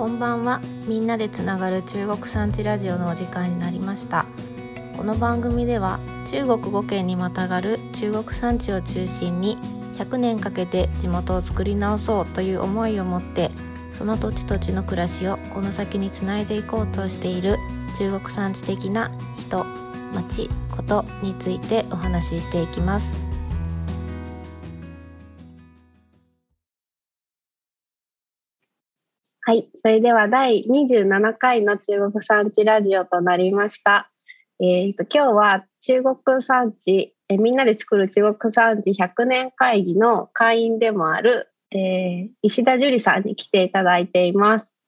こんばんは。みんなでつながる中国産地ラジオのお時間になりました。この番組では中国5県にまたがる中国産地を中心に100年かけて地元を作り直そうという思いを持ってその土地土地の暮らしをこの先につないでいこうとしている中国産地的な人町ことについてお話ししていきます。はい。それでは第27回の中国産地ラジオとなりました。えー、と今日は中国産地えーみんなで作る中国産地100年会議の会員でもある、えー石田樹里さんに来ていただいています。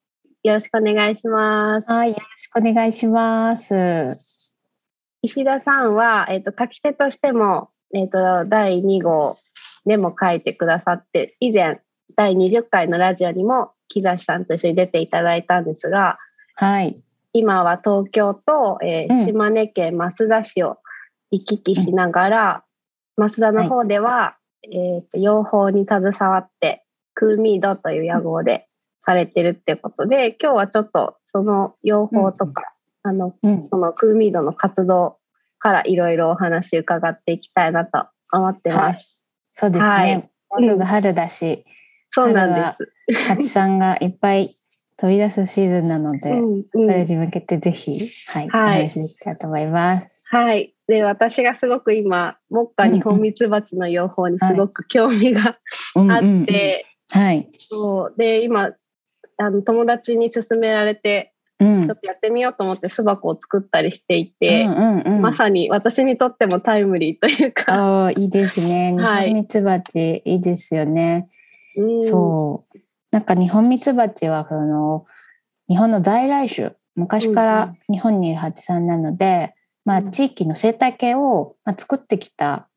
よろしくお願いします。はい、よろしくお願いします。石田さんは、えー、と書き手としても、えー、と第2号でも書いてくださって以前第20回のラジオにも木指さんと一緒に出ていただいたんですがはい、今は東京と、えーうん。島根県益田市を行き来しながら、益田の方では、えーと養蜂に携わってクーミードという屋号でされてるってことで今日はちょっとその養蜂とか、あのうん、そのクーミードの活動からいろいろお話伺っていきたいなと思ってます。そうですね。はい。もうすぐ春だし、そうなんです。蜂さんがいっぱい飛び出すシーズンなので、うんうん。それに向けてぜひ、はい、はい。お話しできたらと思います。はい。で、私がすごく今、目下日本ミツバチの養蜂にすごく興味があって、はい、そう。で今あの友達に勧められてうん、ちょっとやってみようと思って巣箱を作ったりしていて、うんうんうん、まさに私にとってもタイムリーというか、いいですね。日はい。本ミツバチ、いいですよね。うん。そう。なんか日本ミツバチはその日本の在来種昔かうんら日本にいる蜂さんなので、まあうん。地域の生態系をまあ作ってきた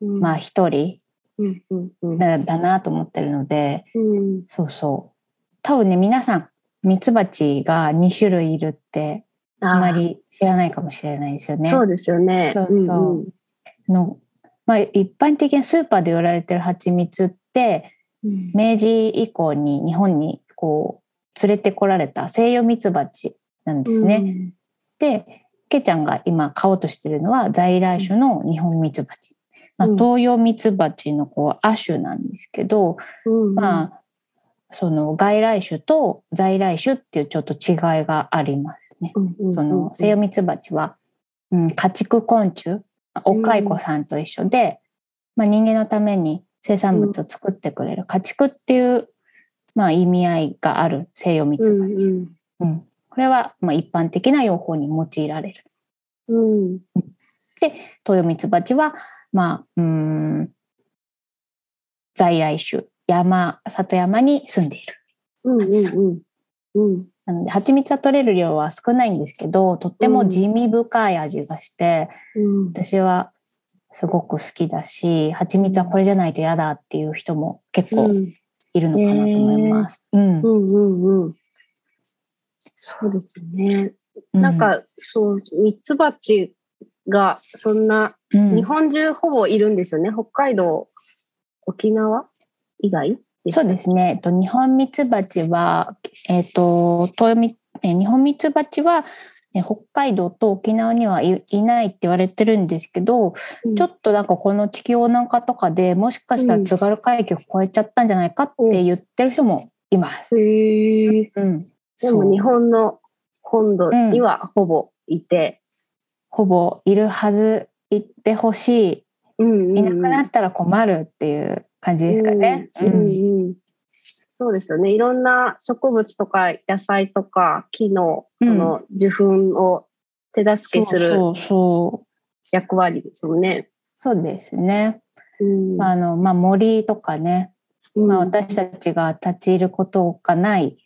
うん。まあ一人うんうんうん。だだなと思ってるので、うん。そうそう。多分ね皆さんミツバチが2種類いるってあまり知らないかもしれないですよね。そうですよね。そうそう。んのまあ一般的なスーパーで売られてる蜂蜜ってうん明治以降に日本にこう連れてこられた西洋ミツバチなんですね。で、けいちゃんが今買おうとしてるのは在来種の日本ミツバチ。まあ、うん東洋ミツバチのこう亜種なんですけど、うんうんまあ、その外来種と在来種っていうちょっと違いがありますね。うんうんうんその西洋ミツバチは、うん、家畜昆虫、お蚕さんと一緒で、まあ、人間のために生産物を作ってくれる家畜っていう、まあ、意味合いがある西洋ミツバチ。うん。うん。これはまあ一般的な養蜂に用いられる。うん。東洋ミツバチは、まあ、うーん在来種、山、里山に住んでいる。うんうんうん。なので、蜂蜜は取れる量は少ないんですけど、とっても地味深い味がして、うん。私はすごく好きだし、蜂蜜はこれじゃないと嫌だっていう人も結構うんいるのかなと思います。うんう。んうんうんそうですね。なんか、そう、ミツバチがそんな、うん、日本中ほぼいるんですよね。北海道、沖縄以外そうですね。えっと、日本ミツバチは、えっと、東みえ日本ミツバチは、え北海道と沖縄にはいいないって言われてるんですけど、うん。ちょっとなんかこの地球温暖化とかでもしかしたら津軽海峡を越えちゃったんじゃないかって言ってる人もいます。うん。う。も日本の本土にはほぼいて、ほぼいるはず、いてほしうんうんうん。い、いなくなったら困るっていう感じですかね。うんうん。うんそうですよね。いろんな植物とか野菜とか木のそうんの受粉を手助けする。役割ですよね。そうですね。うんあの、まあ、森とかね、うんまあ、私たちが立ち入ることがない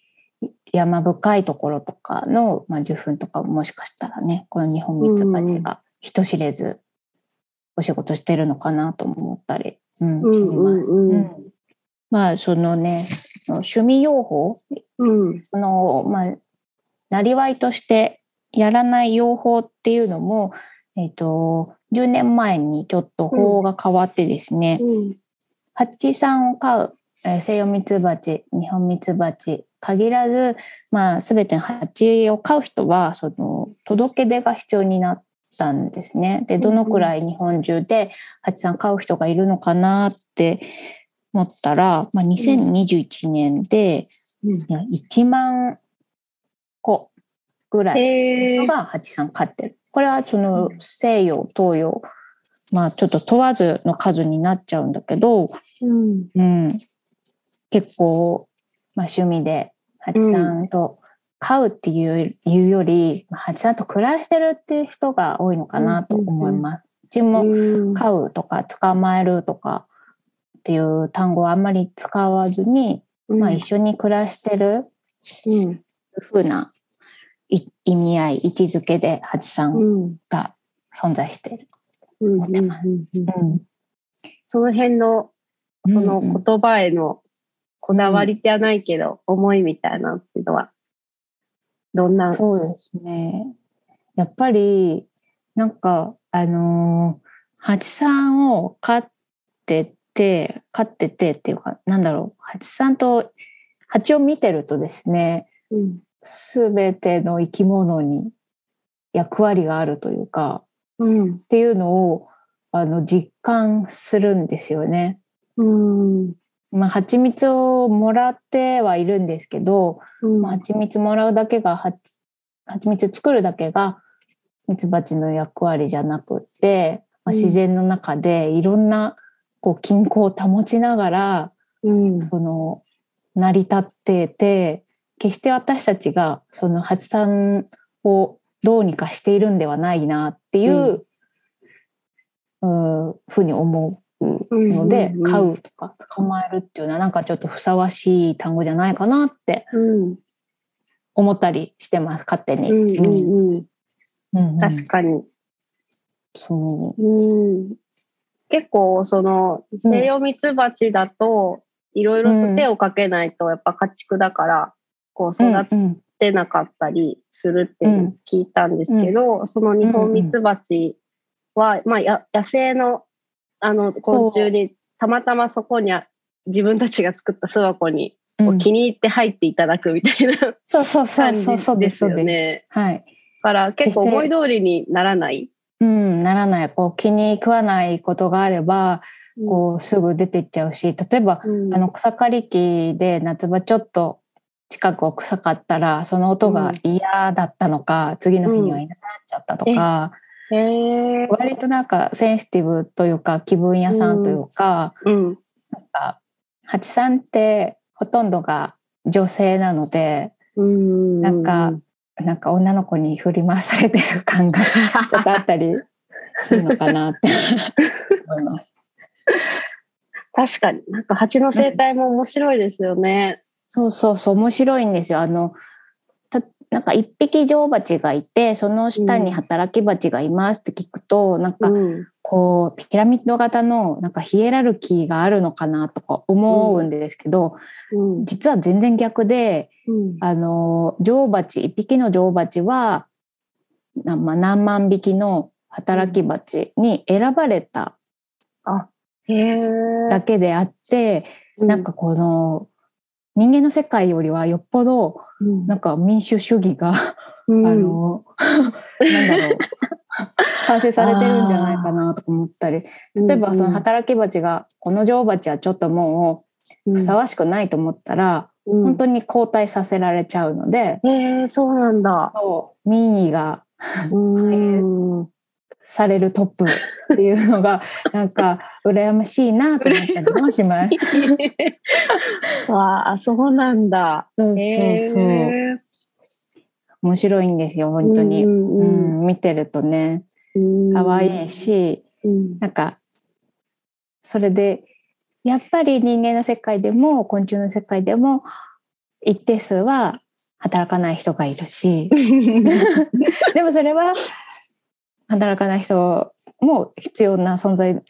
山深いところとかの、まあ、受粉とかももしかしたらねこの日本ミツバチが人知れずお仕事してるのかなと思ったり、うんうんします。うんうんうんまあそのね趣味養蜂うん。そのまあなりわいとしてやらない養蜂っていうのも、えっと10年前にちょっと法が変わってですね、うん。蜂さんを飼うえー、西洋ミツバチ、日本ミツバチ、限らず、まあ、すべての蜂を飼う人は、その、届け出が必要になったんですね。で、どのくらい日本中で蜂さん飼う人がいるのかなって思ったら、まあ、2021年で、1万個ぐらいの人が蜂さん飼ってる。これはその西洋、東洋、まあちょっと問わずの数になっちゃうんだけど、うん、うん、結構、まあ、趣味で蜂さんと飼うっていうより、蜂さんと暮らしてるっていう人が多いのかなと思います。うちも飼うとか捕まえるとかっていう単語はあんまり使わずに、まあ、一緒に暮らしてるふうな意味合い、位置づけで蜂さんが存在している。思ってます。その辺の、この言葉へのこだわりじゃないけど、思いみたいなっていうのは、どんな？そうですね。やっぱり、なんか、あのー、蜂さんを飼ってて、飼っててっていうか、なんだろう、蜂さんと、蜂を見てるとですね、す、べ、ての生き物に役割があるというか、うん、っていうのをあの実感するんですよね。うん。まあ、蜂蜜をもらってはいるんですけど、うん、まあ、蜂蜜もらうだけが蜂蜜作るだけがミツバチの役割じゃなくって、まあ、自然の中でいろんなこう均衡を保ちながら、うん、その成り立ってて決して私たちがその蜂さんをどうにかしているんではないなっていう、うん、うふうに思うので、うんうんうん、飼うとか捕まえるっていうのはなんかちょっとふさわしい単語じゃないかなって思ったりしてます勝手に。うん。うんうん、確かに。そう、うん、結構その西洋ミツバチだといろいろと手をかけないとやっぱ家畜だからこう育てなかったりするって聞いたんですけど、うん、その日本ミツバチは、まあ、や野生のあの昆虫にたまたまそこに自分たちが作った巣箱に気に入って入っていただくみたいな、うん、そうそうそうそうですよね。はい。だから結構思い通りにならない。うん、ならない。こう気に食わないことがあれば、こうすぐ出てっちゃうし、例えば、うん、あの草刈り機で夏場ちょっと近くを臭かったらその音が嫌だったのか、うん、次の日にはいなくなっちゃったとか、うん、割となんかセンシティブというか気分屋さんというか、うん、なんか八さんってほとんどが女性なので、うん、なんかなんか女の子に振り回されてる感が ちょっとあったりするのかなって思います。確かになんか蜂の生態も面白いですよね。そうそうそう、面白いんですよ。あの、たなんか一匹女王蜂がいて、その下に働き蜂がいますって聞くと、うん、なんか、こう、ピラミッド型のなんかヒエラルキーがあるのかなとか思うんですけど、うん、実は全然逆で、うん、あの、女王蜂、一匹の女王蜂は、まあ、何万匹の働き蜂に選ばれただけであって、なんかこの、人間の世界よりはよっぽど、なんか民主主義が、うん、あの、なんだろう、完成されてるんじゃないかなとか思ったり、例えばその働き蜂が、この女王蜂はちょっともうふさわしくないと思ったら、うん、本当に交代させられちゃうので、へえー、そうなんだ。民意が、されるトップっていうのが、なんか、羨ましいなと思ったりもします。わあ、そうなんだ。そうそうそう。面白いんですよ、本当に。うん、うん、見てるとね、可愛いし、うん、なんか、それで、やっぱり人間の世界でも、昆虫の世界でも、一定数は働かない人がいるし、でもそれは働かない人も必要な存在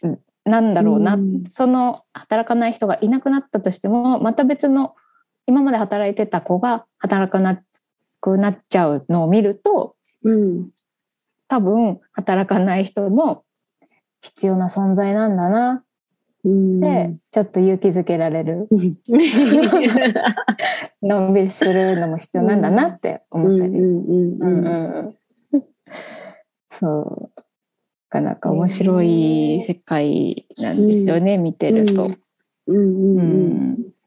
なんだろうな、うん、その働かない人がいなくなったとしてもまた別の今まで働いてた子が働かなくなっちゃうのを見ると、うん、多分働かない人も必要な存在なんだな。で、ちょっと勇気づけられる、のんびりするのも必要なんだなって思ったり。そう。なかなか面白い世界なんですよね、見てると。うん。うんううん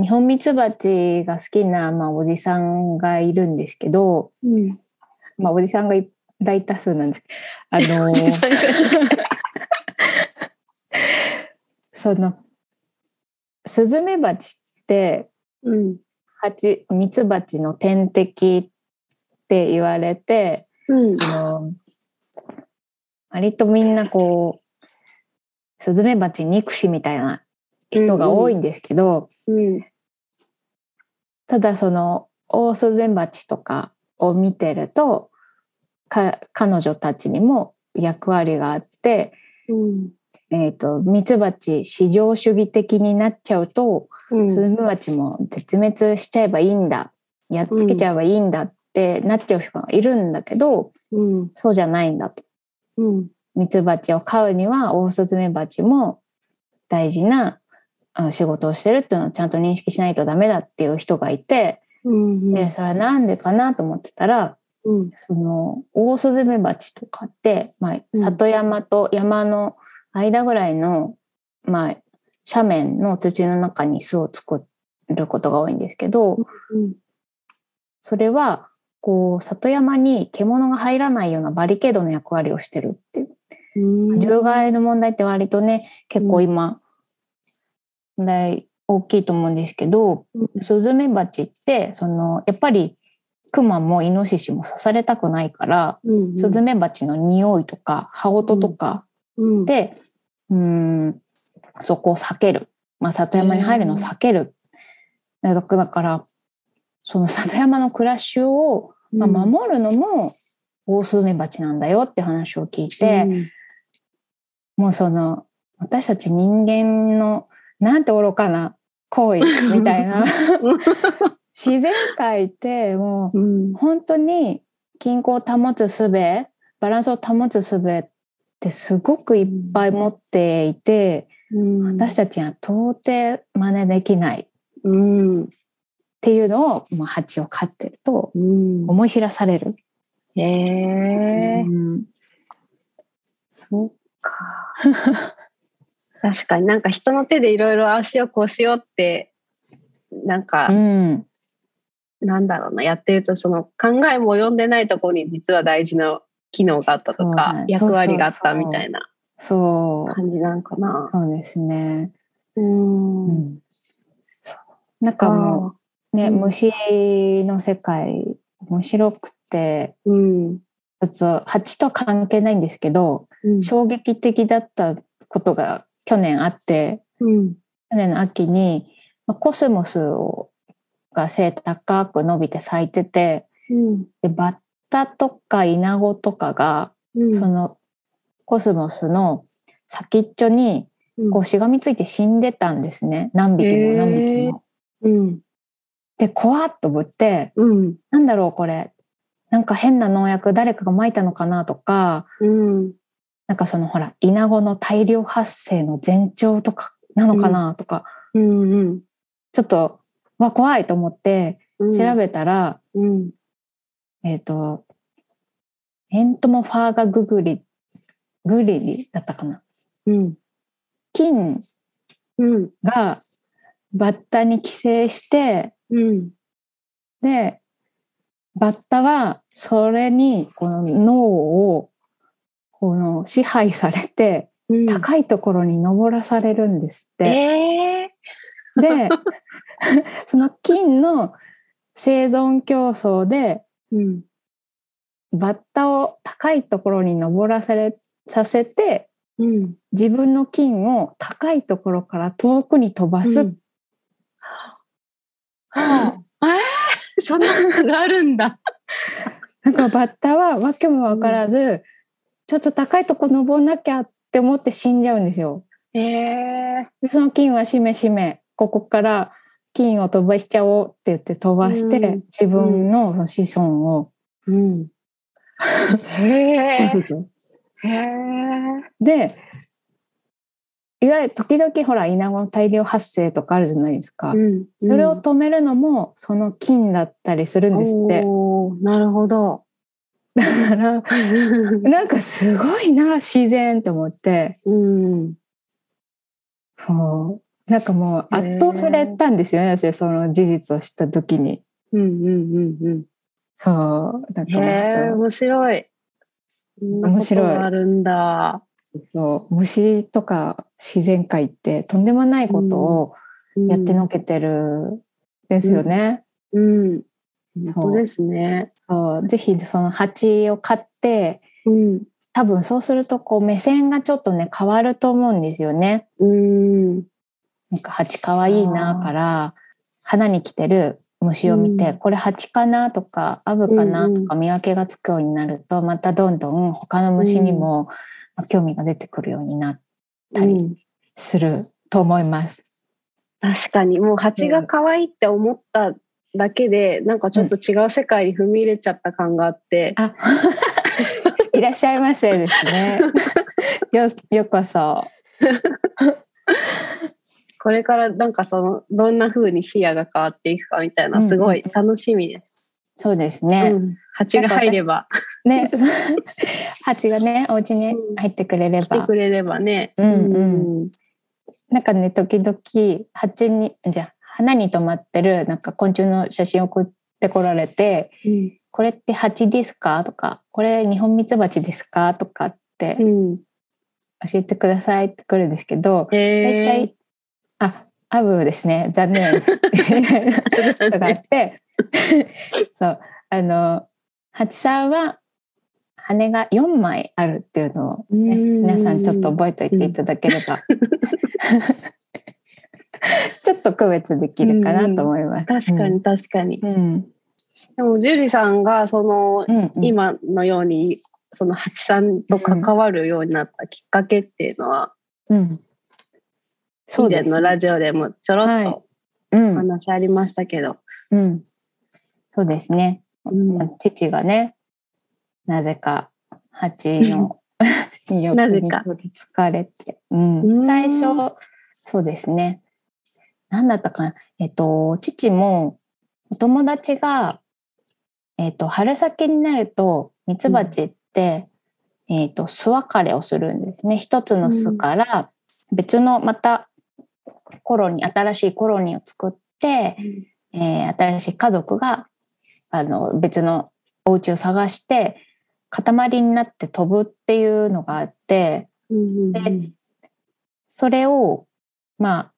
ん日本ミツバチが好きな、まあ、おじさんがいるんですけど、うん。まあ、おじさんがい大多数なんです。あの そのスズメバチってうん蜂ミツバチの天敵って言われてうん。その割とみんなこうスズメバチ憎しみたいな人が多いんですけど、うんただそのオオスズメバチとかを見てるとか彼女たちにも役割があって、うん。えー、とミツバチ至上主義的になっちゃうと、うん。スズメバチも絶滅しちゃえばいいんだやっつけちゃえばいいんだってなっちゃう人がいるんだけどうん。そうじゃないんだと。うん。ミツバチを飼うにはオオスズメバチも大事な仕事をしてるっていうのをちゃんと認識しないとダメだっていう人がいて、うんでそれはなんでかなと思ってたらうん。そのオオスズメバチとかって、まあ、うん。里山と山の間ぐらいの、まあ、斜面の土の中に巣を作ることが多いんですけどうん。それはこう里山に獣が入らないようなバリケードの役割をしてるっていう。うん。獣害の問題って割とね結構今問題大きいと思うんですけどうん。スズメバチってそのやっぱりクマもイノシシも刺されたくないからうんスズメバチの匂いとか羽音とかうん。で、うん、そこを避ける、まあ、里山に入るのを避ける。だだからその里山の暮らしを、まあ、守るのもオオスズメバチなんだよって話を聞いて、もうその私たち人間のなんて愚かな行為 みたいな。自然界ってもううん。本当に均衡を保つ術バランスを保つ術ってすごくいっぱい持っていてうん。私たちには到底真似できない。っうん。ていうのを、まあ、蜂を飼ってるとうん。思い知らされる。へえうん。そうか。確かになんか人の手でいろいろああしようこうしようって、なんか、うんなんだろうな、やってるとその考えも及んでないところに実は大事な機能があったとかね、役割があったみたいなそう感じなんかな。そうですね。うん。うんそうなんかもうね、うん虫の世界面白くてうん。ちょっと蜂と関係ないんですけどうん。衝撃的だったことが去年あってうん。去年の秋にまあコスモスをが背高く伸びて咲いててうん。でバッタとかイナゴとかが、うん。そのコスモスの先っちょにうんこうしがみついて死んでたんですね何匹も何匹も。うん。で怖っと思ってうん。なんだろうこれなんか変な農薬誰かが撒いたのかなとかうん。なんかそのほらイナゴの大量発生の前兆とかなのかなとか、うん。うん。ちょっとわ怖いと思ってうん。調べたら、うん。えっ、とエントモファーガググリグリリだったかなうん。菌うん。がバッタに寄生してうん。でバッタはそれにこの脳をこの支配されてうん。高いところに登らされるんですって。ええで その菌の生存競争でうん。バッタを高いところに登らされさせてうん。自分の菌を高いところから遠くに飛ばす、うんはあ、えー、そんなことがあるんだ。なんかバッタはわけも分からず、ちょっと高いとこ登んなきゃって思って死んじゃうんですよ。ええでその菌はしめしめここから菌を飛ばしちゃおうって言って飛ばして、うん自分の子孫を、うん。へえ。でいわゆる時々ほらイナゴの大量発生とかあるじゃないですか。うんそれを止めるのもその菌だったりするんですって。おーなるほど。だからなんかすごいな自然と思ってうん。そうなんかもう圧倒されたんですよね私その事実を知った時に。うんうんうんうん。そうなんかもうへえ、そう面白い。面白いあるんだ。そう虫とか自然界ってとんでもないことをやってのけてるんですよね。うん。本当ですね。ぜひその蜂を飼ってうん。多分そうするとこう目線がちょっとね変わると思うんですよね。うん。なんか蜂かわいいなから花に来てる虫を見て、うんこれ蜂かなとかアブかなうんうんとか見分けがつくようになるとまたどんどん他の虫にもまあ興味が出てくるようになったりうんすると思います。確かにもう蜂が可愛いって思っただけで、なんかちょっと違う世界に踏み入れちゃった感があって、あ いらっしゃいませですね。よようこそ。これからなんかそのどんな風に視野が変わっていくかみたいなすごい楽しみです。そうですうね。ん、蜂が入ればね蜂がねお家に入ってくれれば来てく。れればね。うんうんなんかね時々蜂にじゃあ花に止まってるなんか昆虫の写真を送ってこられてうん「これって蜂ですか?」とか「これニホンミツバチですか?」とかってうん。教えてくださいって来るんですけど大へ体「あアブですね残念」とかあって そうあの蜂さんは羽が4枚あるっていうのを、ね、うん皆さんちょっと覚えておいていただければ ちょっと区別できるかなと思います。確かに確かに。うん、でも樹里さんがそのうんうん。今のようにその蜂さんと関わるようになったきっかけっていうのは、うん、うです、前のラジオでもちょろっとうん。お話ありましたけど。うん、そうですね。うん。父がね、なぜか蜂の 魅力に取りつかれて、うん。うん。最初、そうですね。何だったかな？えっと、父も、お友達が、えっと、春先になると、ミツバチって、えっと、巣別れをするんですね。一つの巣から、別の、また、コロニー、新しいコロニーを作って、えー新しい家族があの別のお家を探して塊になって飛ぶっていうのがあってうんでそれをまあ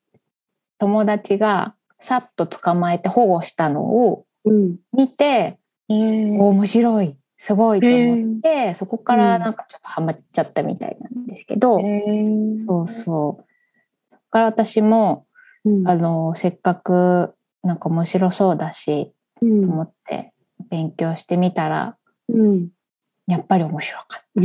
友達がさっと捕まえて保護したのをうん。見て、へー。お面白い。すごいと思ってそこからなんかちょっとハマっちゃったみたいなんですけど、そうそう。だから私もうん。あのせっかくなんか面白そうだしうん。と思って勉強してみたらうん。やっぱり面白かった。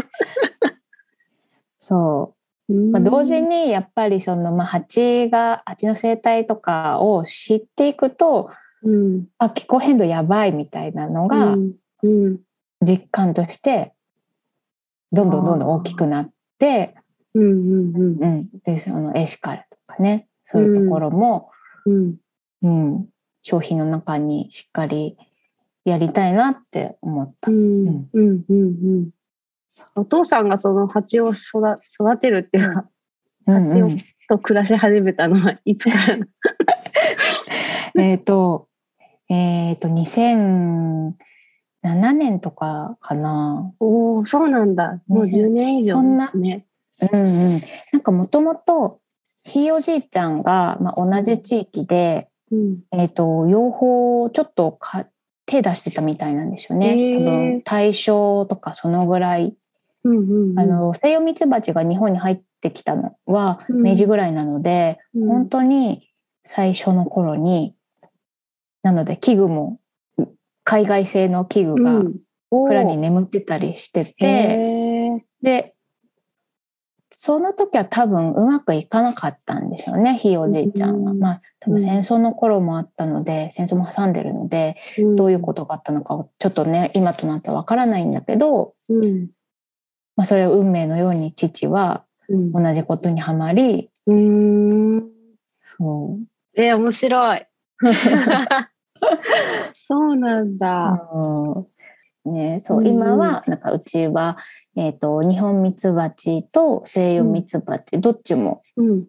そう。まあ、同時にやっぱりその、まあ、蜂が蜂の生態とかを知っていくとうん。あ気候変動やばいみたいなのが実感としてどんどんどんどん大きくなって、うんうんうん、でそのエシカルとかねそういうところも、うん。うん。商品の中にしっかりやりたいなって思った。うん。うんうんうんお父さんがその蜂を育育てるっていうか、うん蜂をうんと暮らし始めたのはいつから？な えっと、えっ、と、2007年とかかな。おおそうなんだもう10年以上ですね。うんうん。なんかもともと、ひいおじいちゃんが、まあ、同じ地域で、うんえっ、と、養蜂をちょっとか手出してたみたいなんですよね。多分、大正とかそのぐらい。うんうんうん。あの、西洋ミツバチが日本に入ってきたのはうん。明治ぐらいなので、うん。本当に最初の頃に、なので器具も海外製の器具がうん。蔵に眠ってたりしてて、へー。で、その時は多分うまくいかなかったんですよね、ひいおじいちゃんは。うんまあ多分戦争の頃もあったので、戦争も挟んでるので、どういうことがあったのかちょっとね、今となってはわからないんだけど、うんまあそれを運命のように父は、うん。同じことにはまり、うーん。そう。え、面白い。そうなんだ。うんね、そう、うん今は、なんかうちは、えっ、と、日本ミツバチと西洋ミツバチ、どっちもうん。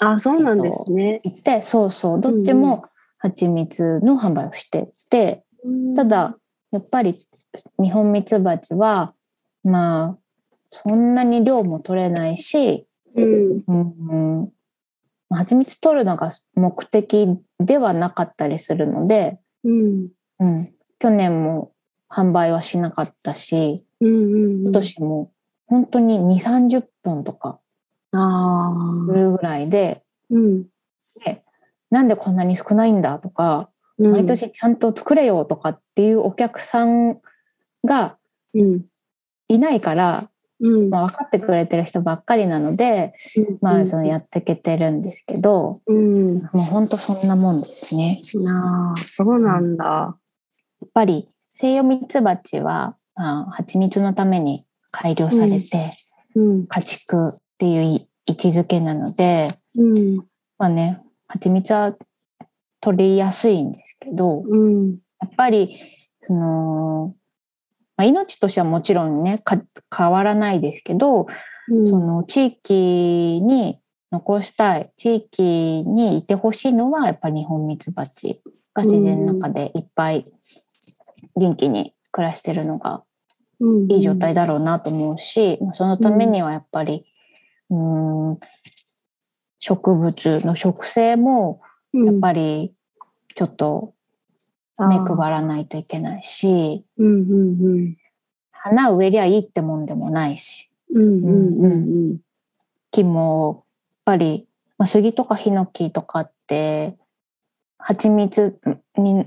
あ、そうなんですね。いて、そうそう、どっちも蜂蜜の販売をしてて、ただ、やっぱり日本ミツバチは、まあ、そんなに量も取れないし、うん。うん、うん蜂蜜取るのが目的ではなかったりするので、うん。うん、去年も販売はしなかったし、うん。うん。今年も本当に2、30本とかああ。売るぐらいで、うん。なんでこんなに少ないんだとか、うん毎。年ちゃんと作れよとかっていうお客さんがうん。いないから、うん。まあ、分かってくれてる人ばっかりなので、まあ、そのやっていけてるんですけど、うん。もう本当そんなもんですね。ああ、そうなんだ。やっぱり西洋ミツバチは、まあ、蜂蜜のために改良されて、うん。家畜っていうい位置づけなので、うん。まあね、蜂蜜は取りやすいんですけど、うん。やっぱり、その、まあ、命としてはもちろんね、か変わらないですけど、うん。その地域に残したい、地域にいてほしいのは、やっぱり日本ミツバチが自然の中でいっぱい元気に暮らしてるのがうん、いい状態だろうなと思うし、まあそのためにはやっぱり、うーん、植物の植生もやっぱりちょっと目配らないといけないし、うんうんうん。花植えりゃいいってもんでもないし、うんうんうん木もやっぱり、まあ、杉とかヒノキとかって蜂蜜に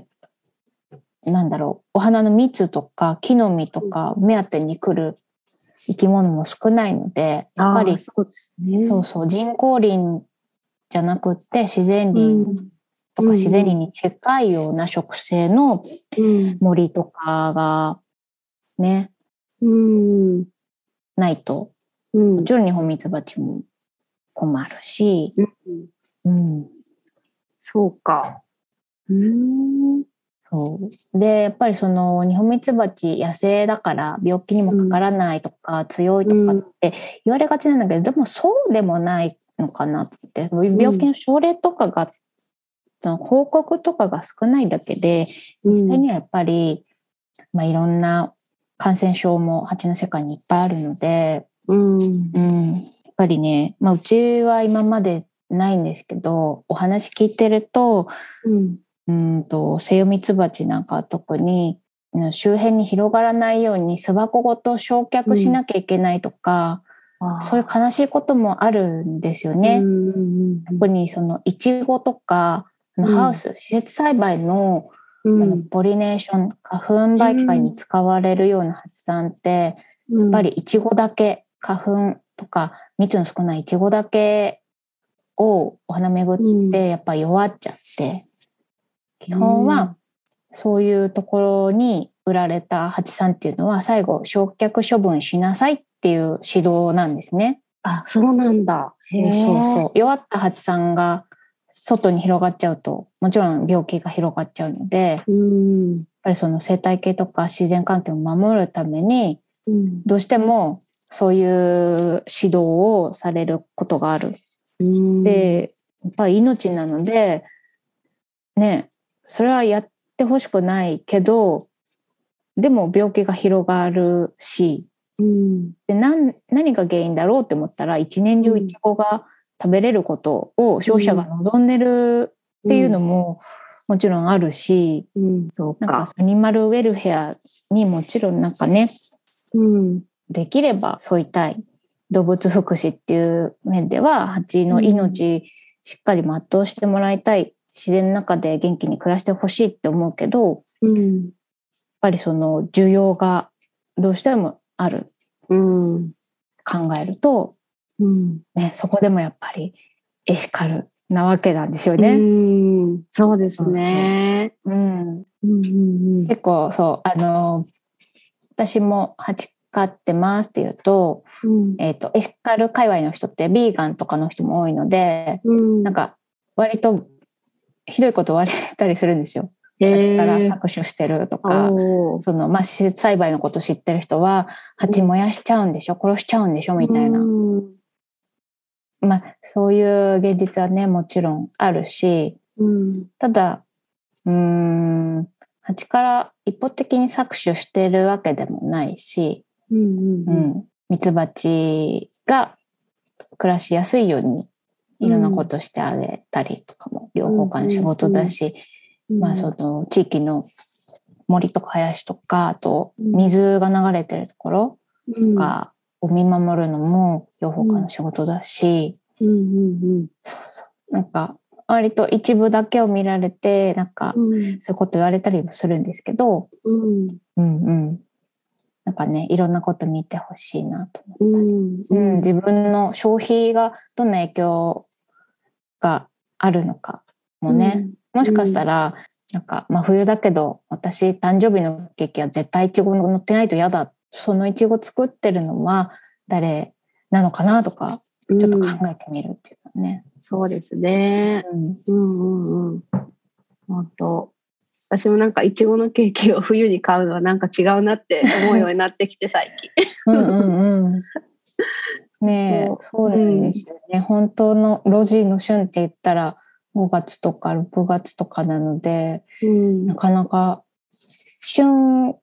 なんだろうお花の蜜とか木の実とか目当てに来る生き物も少ないのでやっぱりそうね。そうそう人工林じゃなくって自然う林ん。とか自然林に近いような植生のうん。森とかがねうん。ないとうん。もちろん日本ミツバチも困るし、うん、そうか。うん。そうでやっぱりその日本ミツバチ野生だから病気にもかからないとか、強いとかって言われがちなんだけど、でもそうでもないのかなって病気の症例とかが、その報告とかが少ないだけで実際にはやっぱり、まあ、いろんな感染症も蜂の世界にいっぱいあるので、うん。うん、やっぱりね、まあ、うちは今までないんですけどお話聞いてるとうん。うんとセイヨミツバチなんかは特にうん周辺に広がらないように巣箱ごと焼却しなきゃいけないとか、そういう悲しいこともあるんですよね。うん。特にそのイチゴとかハウス、施設栽培のポリネーション花粉媒介に使われるような発散って、ややっぱりイチゴだけ花粉とか蜜の少ないイチゴだけをお花巡ってやっぱ弱っちゃって、基本はそういうところに売られた蜂さんっていうのは最後焼却処分しなさいっていう指導なんですね。あ、そうなんだ。へそうそう。弱った蜂さんが外に広がっちゃうともちろん病気が広がっちゃうのでやっ。ぱりその生態系とか自然環境を守るためにうん。どうしてもそういう指導をされることがある。うん、で、やっぱり命なので、ね、それはやってほしくないけど、でも病気が広がるし、うん。で何何が原因だろうって思ったら、一年中イチゴが食べれることを消費者が望んでるっていうのももちろんあるし、うん、そうなんかか。アニマルウェルフェアにもちろんなんかね、うん。できれば添いたい動物福祉っていう面では蜂の命しっかり全うしてもらいたい自然の中で元気に暮らしてほしいって思うけどやっうん。ぱりその需要がどうしてもあるうん。考えると、うん。ね、そこでもやっぱりエシカルなわけなんですようね。ん。そうですね。結構そうあの私も蜂飼ってますって言うと、うんえっ、と、エシカル界隈の人ってビーガンとかの人も多いので、うんなんか割とひどいこと言われたりするんですよ。へ蜂からー搾取してるとか、その、まあ、施設栽培のこと知ってる人は、蜂燃やしちゃうんでしょ？殺しちゃうんでしょ？みたいな。うんまあ、そういう現実はね、もちろんあるし、うんただ、うーん、蜂から一方的に搾取してるわけでもないし、うんミツバチが暮らしやすいように、いろんなことしてあげたりとかも、養蜂家の仕事だし、まあ、その地域の森とか林とか、あと水が流れてるところうん。が、を見守るのも養蜂家の仕事だし、うんうんそうそう。なんか、割と一部だけを見られて、なんか、うんそういうこと言われたりもするんですけど、うんうんうん。なんかね、いろんなこと見てほしいなと思う。うんうん、自分の消費がどんな影響があるのかもね、もしかしたら、なんか、まあ冬だけど、私誕生日のケーキは絶対イチゴ乗ってないと嫌だ。そのイチゴ作ってるのは誰なのかなとか、うんちょっと考えてみるっていうのはね。そうですね。うんうんうんうん。本当。私もなんかいちごのケーキを冬に買うのはなんか違うなって思うようになってきて最近。うんうんうん。ねえ、そうなんですよね。本当の路地の旬って言ったら5月とか6月とかなので、うんなかなか旬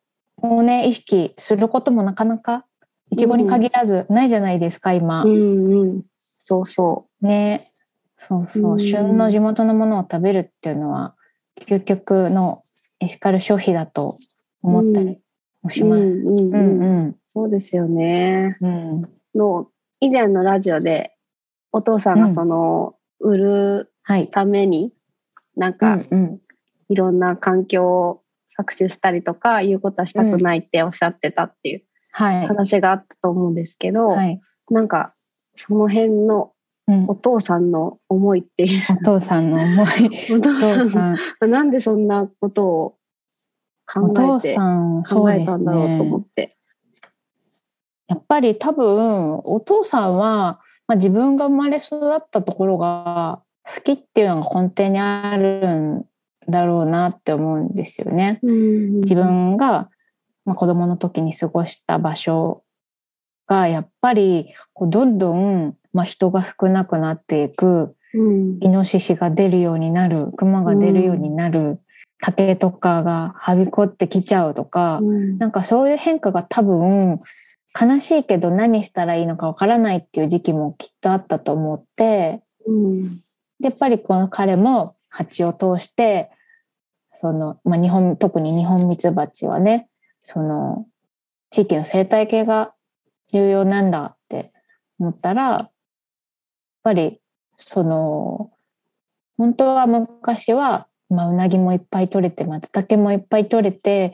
をね、意識することもなかなか、いちごに限らずないじゃないですか、今う。んうん。そうそね。そうそうう。ん旬の地元のものを食べるっていうのは、究極のエシカル消費だと思ったりもう。します。うんうんうんうん。うん。そうですよね。うん。の以前のラジオでお父さんがその、売るはい。ためになんうかんうん。いろんな環境を搾取したりとかいうことはしたくないっておっしゃってたっていうはい。話があったと思うんですけど、はい。なんかその辺のうんお父さんの思いっていうお父さんの思い。お父ささん、んなんでそんなことをお考父えて考えたんだろうと思ねっ。て。やっぱり多分、お父さんは、まあ、自分が生まれ育ったところが好きっていうのが根底にあるんだろうなって思うんですよね。自自分が、まあ、子供の時に過ごした場所がやっぱりこうどんどん、まあ、人が少なくなっていくうん。イノシシが出るようになる熊が出るようになる、竹とかがはびこってきちゃうとか、うん。なんかそういう変化が多分悲しいけど何したらいいのかわからないっていう時期もきっとあったと思ってうん。でやっぱりこの彼も蜂を通してその、まあ、日本特に日本ミツバチはねその地域の生態系が重要なんだって思ったらやっぱりその本当は昔は、まあ、うなぎもいっぱい取れて松茸もいっぱい取れて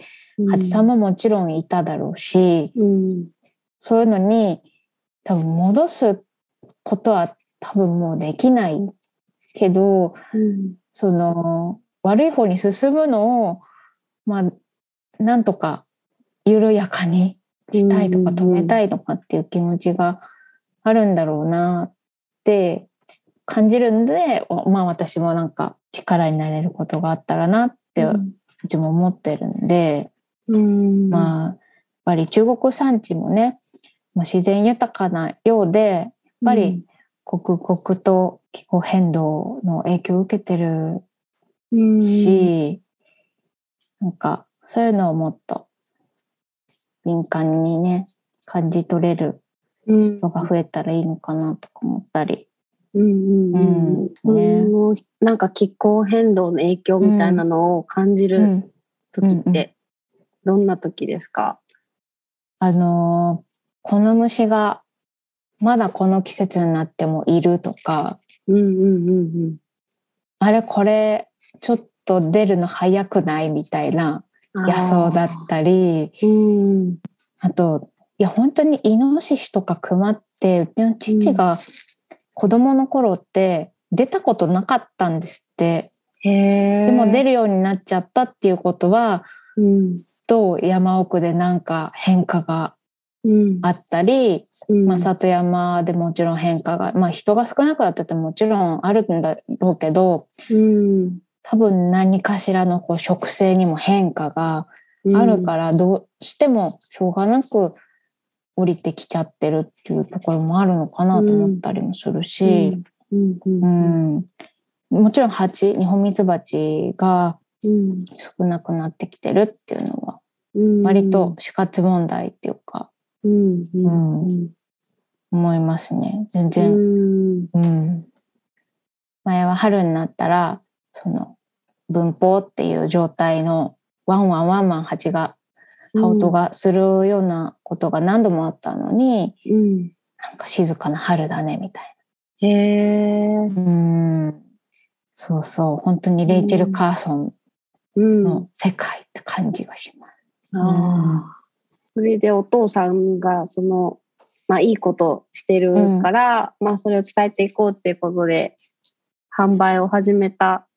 蜂さんももちろんいただろうし、うん。そういうのに多分戻すことは多分もうできないけど、うんその悪い方に進むのを、まあ、なんとか緩やかにしたいとかうんうんうん止めたいとかっていう気持ちがあるんだろうなって感じるんで、おまあ私もなんか力になれることがあったらなってうちも思ってるんで、うん。まあ、やっぱり中国産地もね、まあ、自然豊かなようで、やっぱり刻々と気候変動の影響を受けてるうん。し、なんかそういうのをもっと敏感にね、感じ取れるうん。人が増えたらいいのかなとか思ったり。うんうんうん。うん。ね。うんなんか気候変動の影響みたいなのを感じるうん、時ってどんな時ですか、あのーこの虫がまだこの季節になってもいるとか、うん、うんうんあれこれちょっと出るの早くないみたいなうん野草だったり、うん。あと、いや本当にイノシシとかクマって、うちの父が子供の頃って出たことなかったんですって。へえでも出るようになっちゃったっていうことは、うん。と山奥でなんか変化がうんあったり、うん。まあ、里山でもちろん変化が、まあ、人が少なくなっててもちろんあるんだろうけどうん。多分何かしらのこう植生にも変化があるからどうしてもしょうがなく降りてきちゃってるっていうところもあるのかなと思ったりもするし、うん。もちろん蜂ニホンミツバチがうん。少なくなってきてるっていうのはうん。割と死活問題っていうかうんうんうん。思いますね。全う然。ん。うん。前は春になったらその分蜂っていう状態のワンワンワンワン蜂が羽音がするようなことが何度もあったのに、うんなんか静かな春だねみたいへえな。うん。そうそう。本当にレイチェル・カーソンうん。の世界って感じがします。ああそれでお父さんがそのまあいいことしてるから、まあそれを伝えていこうっていうことで販売を始めた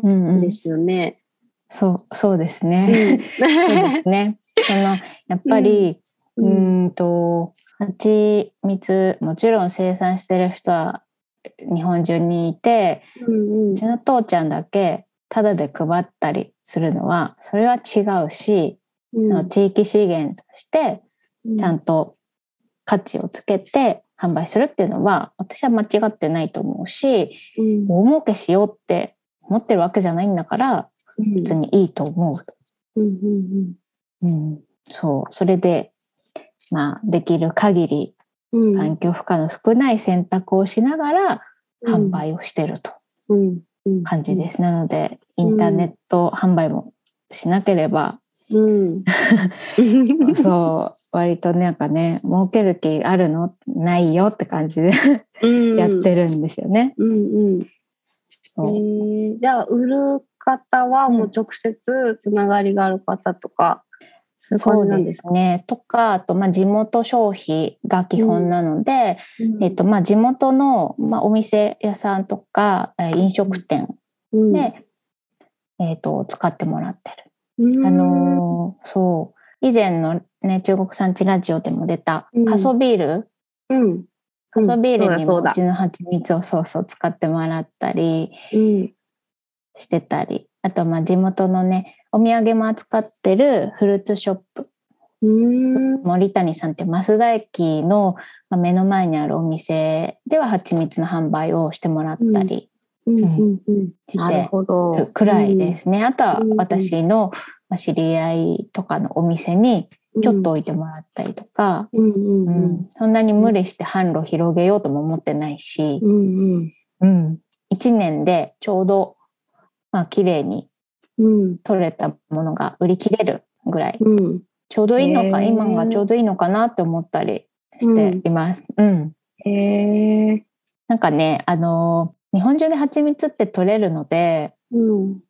うんうんんですよね。そうそうですうね。んそうですね。そのやっぱり、うーんと蜂蜜もちろん生産してる人は日本中にいてうんうちの父ちゃんだけタダで配ったりするのはそれは違うし、うん。地域資源としてうん。ちゃんと価値をつけて販売するっていうのは私は間違ってないと思うしうん。大儲けしようって思ってるわけじゃないんだからうん。別にいいと思う。うんうんうん、そう。それでまあできる限りうん。環境負荷の少ない選択をしながら販売をしてると感じです。なので、インターネット販売もしなければ、うん。そう、割となんかね、儲ける気あるの？ないよって感じでうん やってるんですよね。うんうん。そう。えーじゃあ売る方はもう直接つながりがある方とか、そういうそうで感じなんですね。とか、あと、まあ、地元消費が基本なので、えっと、まあ、地元の、まあ、お店屋さんとか、えー飲食店うん、で、えっと、使ってもらってる。うん。あのーそう、以前のね、中国産地ラジオでも出たうん、カソビール、うん、カソビールにもうちの蜂蜜をそうそう使ってもらったりうん、してたり、あと、まあ、地元のね、お土産も扱ってるフルーツショップ、うん、森谷さんって増田駅のまあ目の前にあるお店では蜂蜜の販売をしてもらったり。してなるほどる。くらいですね。あとはうん私のまあ知り合いとかのお店にうん。ちょっと置いてもらったりとか、うん、うん、ううんん。そんなに無理して販路広げようとも思ってないし、うん、うん、うん、1年でちょうどまあ綺麗にうん、取れたものが売り切れるぐらいうん。ちょうどいいのか、へー今がちょうどいいのかなって思ったりしています。うんへえ。なんかね、あのー日本中で蜂蜜って取れるので、うん、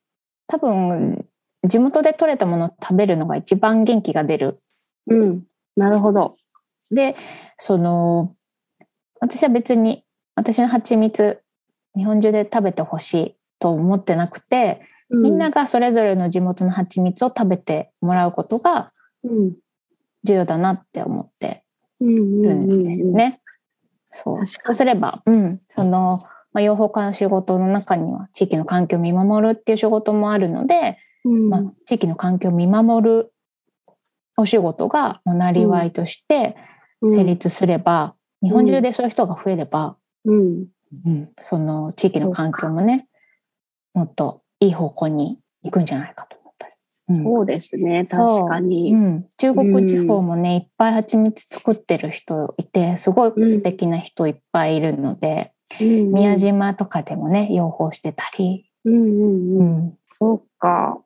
多分、地元で取れたものを食べるのが一番元気が出る。うん。なるほど。で、その、私は別に、私の蜂蜜、日本中で食べてほしいと思ってなくて、みんながそれぞれの地元の蜂蜜を食べてもらうことがうん、重要だなって思ってうん、うん、るんですよね。そう。そうすれば、うん、その、まあ、養蜂家の仕事の中には地域の環境を見守るっていう仕事もあるので、うん。まあ、地域の環境を見守るお仕事がもうなりわいとしてうん成立すれば、日本中でそういう人が増えれば、うん、その地域の環境もね、もっといい方向に行くんじゃないかと思ったり。うんそうですね。確かに。うん、中国地方もね、いっぱい蜂蜜作ってる人いてすごい素敵な人いっぱいいるので、うん宮。島とかでもね養蜂してたり、うん、うん、うん。ん、そうか。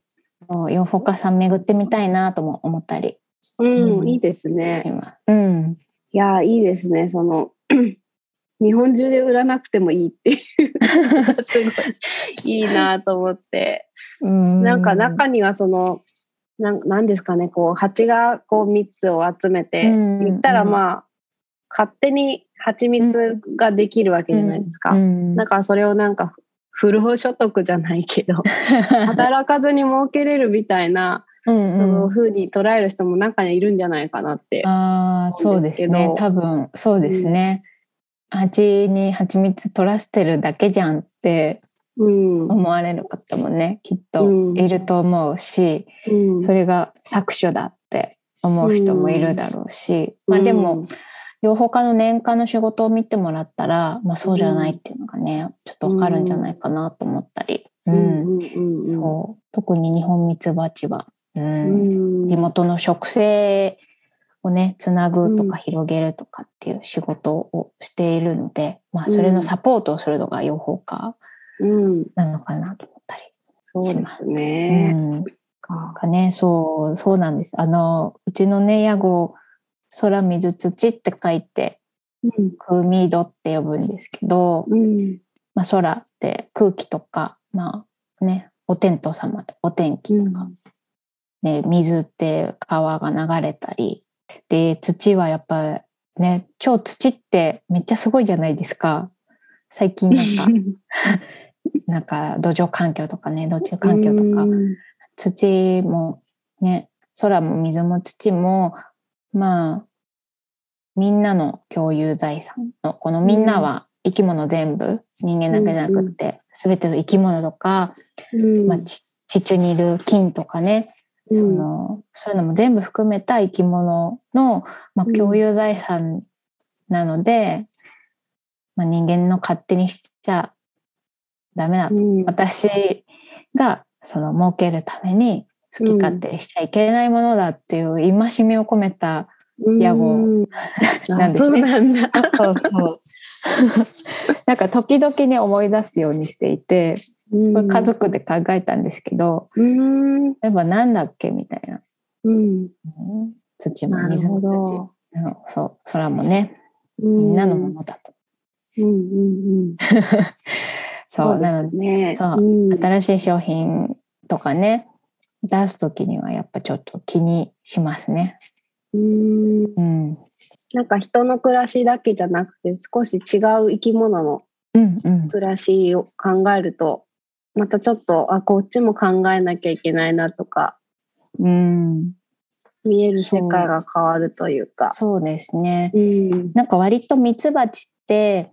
養蜂家さん巡ってみたいなとも思ったりうん、うんいいですね。今、うん、いや、いいですね。その、日本中で売らなくてもいいっていうのがすごいいいなと思って。ななんか中にはその、なんなんですかね、こう、蜂がこう蜜を集めて、うん言ったらまあ、勝手に蜂蜜ができるわけじゃないですか。うんなんかそれをなんか不労所得じゃないけど、働かずに儲けれるみたいなうんその風に捉える人も中にはいるんじゃないかなって。ああ、そうですね。多分、そうですね。蜂に蜂蜜取らせてるだけじゃんってうん思われる方もね、きっといると思うし、うんそれが搾取だって思う人もいるだろうし、まあでも、養蜂家の年間の仕事を見てもらったら、まあそうじゃないっていうのがね、ちょっとわかるんじゃないかなと思ったり。ううんんうんうんそう。特に日本ミツバチは、う、うんん地元の植生をね、つなぐとうんか広げるとかっていう仕事をしているので、まあそれのサポートをするのが養蜂家うんなのかなと思ったり。そうですうね。ん。なんかかね、そう、そうなんです。あの、うちのね、屋号、空水土って書いて、うん。クミドって呼ぶんですけど、うん。まあ空って空気とか、まあね、お天道様とお天気とか、ね、水って川が流れたり、で、土はやっぱね、超土ってめっちゃすごいじゃないですか。最近なんか、なんか土壌環境とかね、土地環境とか、うん。土もね、空も水も土も、まあ、みんなの共有財産の、このみんなは生き物全部、人間だけじゃなくて、すべての生き物とか、うん。まあ、ち地中にいる菌とかね、その、そういうのも全部含めた生き物の、まあ、うん。共有財産なので、まあ、人間の勝手にしちゃダメだ私がその儲けるために好き勝手にしちゃいけないものだっていう戒めを込めた、屋号うんなんですねあそうなんだ。そうそう。なんか時々ね思い出すようにしていて、これ家族で考えたんですけど、うん。例えばなんだっけみたいな。うん。うん土も水も土。そう、空もね、みみんなのものだと。うんうんうん。そう、なので、ね。そうん新しい商品とかね、出すときにはやっぱちょっと気にしますね。うん。うん。なんか人の暮らしだけじゃなくて少し違う生き物の。暮らしを考えるとまたちょっとあこっちも考えなきゃいけないなとかうん。見える世界が変わるというか。そうですね。うんなんか割とミツバチって、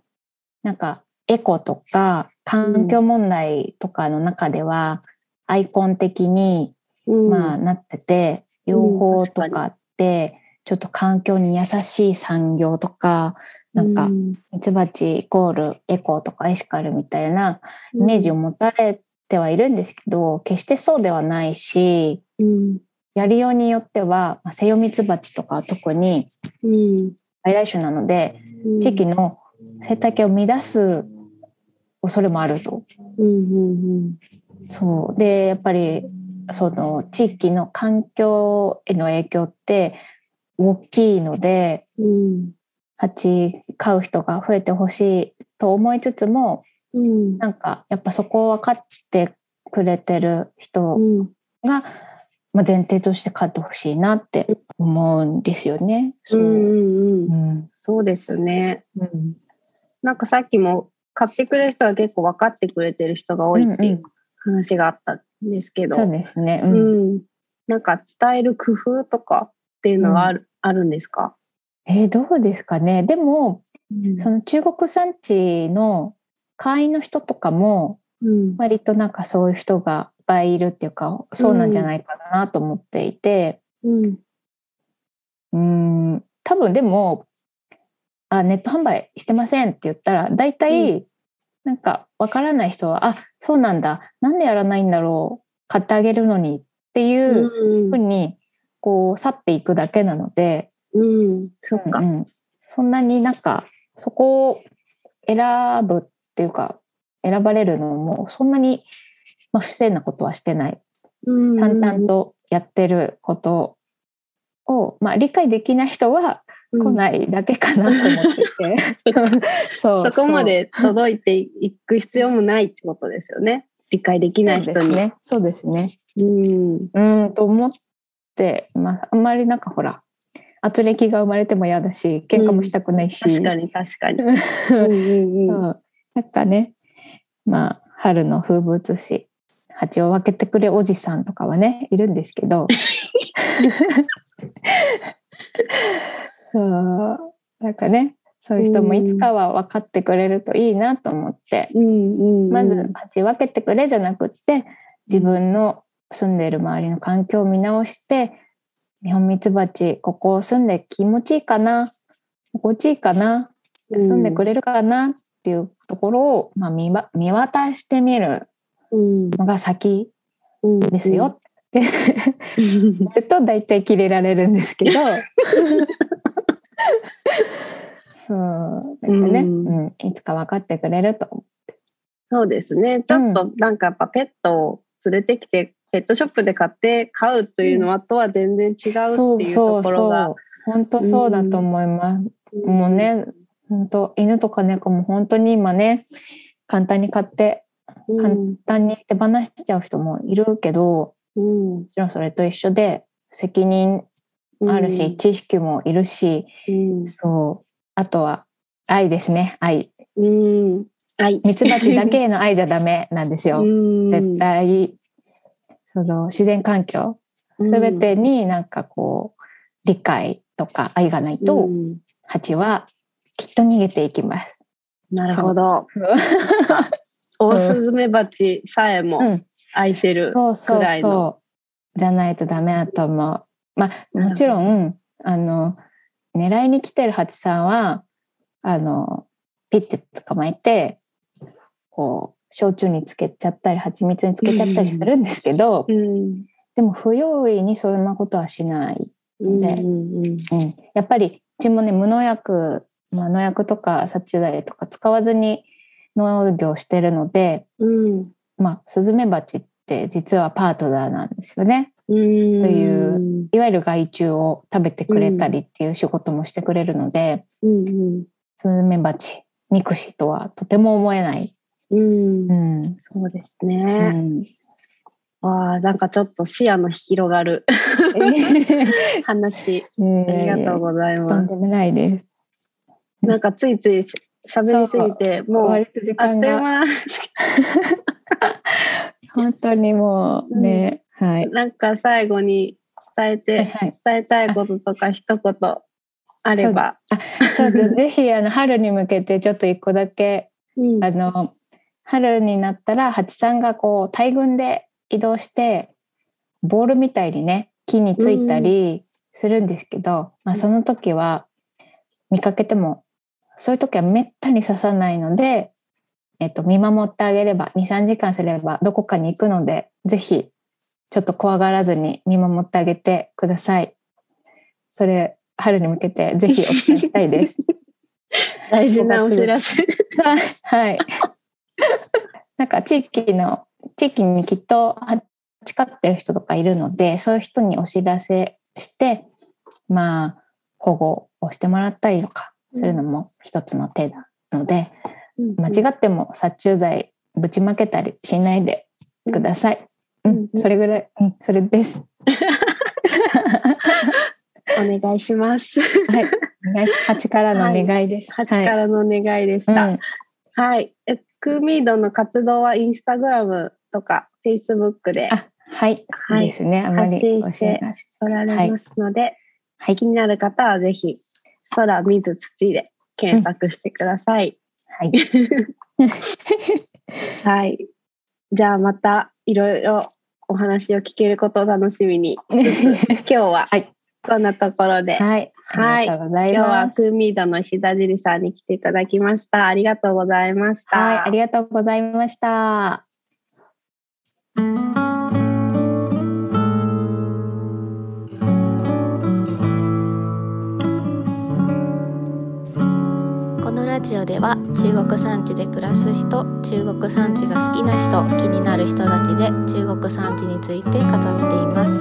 なんかエコとか環境問題とかの中では、アイコン的に、うんまあなってて、うん養蜂とかって、ちょっと環境に優しい産業とか、なんかうん。ミツバチイコールエコとかエシカルみたいなイメージを持たれてはいるんですけど、決してそうではないし、うん。やりようによっては、まあセヨミツバチとかは特にうん。外来種なので、うん。地域の生態系を乱す恐れもあると。うんうん。そう。で、やっぱり、その地域の環境への影響って大きいので、うん蜂飼う人が増えてほしいと思いつつも、うんなんかやっぱそこを分かってくれてる人うんが、まあ、前提として飼ってほしいなって思うんですよね。そうう。んうんうんうん。そうですね。うん。なんかさっきも買ってくれる人は結構分かってくれてる人が多いっていう話があったんですけど、そうですね。ううん。んなんか伝える工夫とかっていうのはある,、あるんですか、えーどうですかね。でも、その中国産地の会員の人とかもうん。割となんかそういう人がいっぱいいるっていうかそうなんじゃないかなと思っていて。うん。うーん。多分でもあネット販売してませんって言ったら大体なんかわからない人はあそうなんだ。なんでやらないんだろう。買ってあげるのに。っていううん。ふうにこう去っていくだけなので、うん、そっか。うんうん。そんなになんかそこを選ぶっていうか選ばれるのもそんなに、まあ、不正なことはしてない。うん。淡々とやってることを、まあ、理解できない人は来ないだけかなと思ってて、そうそこまで届いていく必要もないってことですよね。理解できない人に。ね。そうですね。うん。うんと思って、まあ、あんまりなんかほら圧力が生まれても嫌だし喧嘩もしたくないし、確かに確かに。うんうんうん。なんかね、まあ、春の風物詩、鉢を分けてくれおじさんとかはねいるんですけど そう。なんかねそういう人もいつかは分かってくれるといいなと思って、うんまず鉢分けてくれじゃなくって自分の住んでいる周りの環境を見直して日本ミツバチここ住んで気持ちいいかな心地いいかな住んでくれるかなっていうところを、まあ、見わ見渡してみるうんのが先うん。ですよ。ってうん。言うと大体キレられるんですけど そうなんかね、うん。うん、いつか分かってくれるとそうですね。ちょっとなんかやっぱペットを連れてきて、ペットショップで買って飼うというのはとは全然違うっていうとそうそうころが。そう。本当そうだと思います、もうね本当犬とか猫も本当に今ね簡単に買ってうん、簡単に手放しちゃう人もいるけどうん。もちろんそれと一緒で責任あるし、知識もいるしうん。そう。あとは愛ですね愛。うん、はい。ミツバチだけへの愛じゃダメなんですよ、うん。絶対。その自然環境。全てになんかこう理解とか愛がないと、うん。蜂はきっと逃げていきます。なるほど。う。オオスズメバチさえもん、愛せる。そうそうくらいのそう。じゃないとダメだと思う。まあもちろんあの狙いに来てる蜂さんはあのピッて捕まえてこう焼酎につけちゃったり蜂蜜につけちゃったりするんですけど、うん。でも不用意にそんなことはしない。でうんうんうん、やっぱりうちもね無農薬、まあ、農薬とか殺虫剤とか使わずに農業してるので、うん。まあ、スズメバチって実はパートナーなんですよね。うん。そういういわゆる害虫を食べてくれたりっていう仕事もしてくれるので、うんうん。スズメバチ憎しとはとても思えない。うんう。んそうですうね。ん、わあ、なんかちょっと視野の広がる 話。あありがとうございとます。んでもないです。なんかついついし喋りすぎて、もうあっという間が間。本当にもうね、はい。なんか最後に伝えはいて、はい。伝えたいこととか一言あれば。ちょっとぜひあの春に向けてちょっと一個だけうん。あの春になったら蜂さんがこう大群で移動してボールみたいにね木についたりするんですけど、まあ、その時は見かけてもそういう時はめったに刺さないので、えっと、見守ってあげれば23時間すればどこかに行くのでぜひちょっと怖がらずに見守ってあげてください。それ春に向けてぜひお伝えしたいです。大事なお知らせ。はい。はい。なんか地域の、地域にきっと蜂飼ってる人とかいるので、そういう人にお知らせして、まあ、保護をしてもらったりとかするのも一つの手なので、間違っても殺虫剤ぶちまけたりしないでください。うん、うんそれぐらい、うん、それです。お願いします。はい。お願いし蜂からのお願いです。蜂からのお願いでした。うんはい。えクーミードの活動はインスタグラムとかフェイスブックであ、はい。そうですね。あまりして。おられますので、はい気。になる方はぜひ空水土で検索してください。はい。はい。じゃあまたいろいろお話を聞けることを楽しみに。今日ははいこんなところで。はい。はい今日は。クーミードの石田樹さんに来ていただきました。ありがとうございました。はい。ありがとうございました。ジオでは中国産地で暮らす人中国産地が好きな人気になる人たちで中国産地について語っています。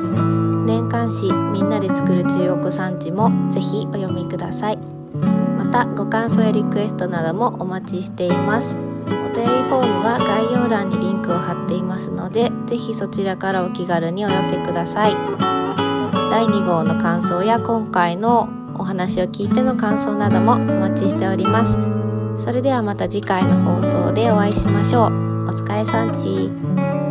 年刊誌みんなで作る中国産地もぜひお読みください。またご感想やリクエストなどもお待ちしています。お便りフォームは概要欄にリンクを貼っていますのでぜひそちらからお気軽にお寄せください。第2号の感想や今回のお話を聞いての感想などもお待ちしております。それではまた次回の放送でお会いしましょう。お疲れさんち。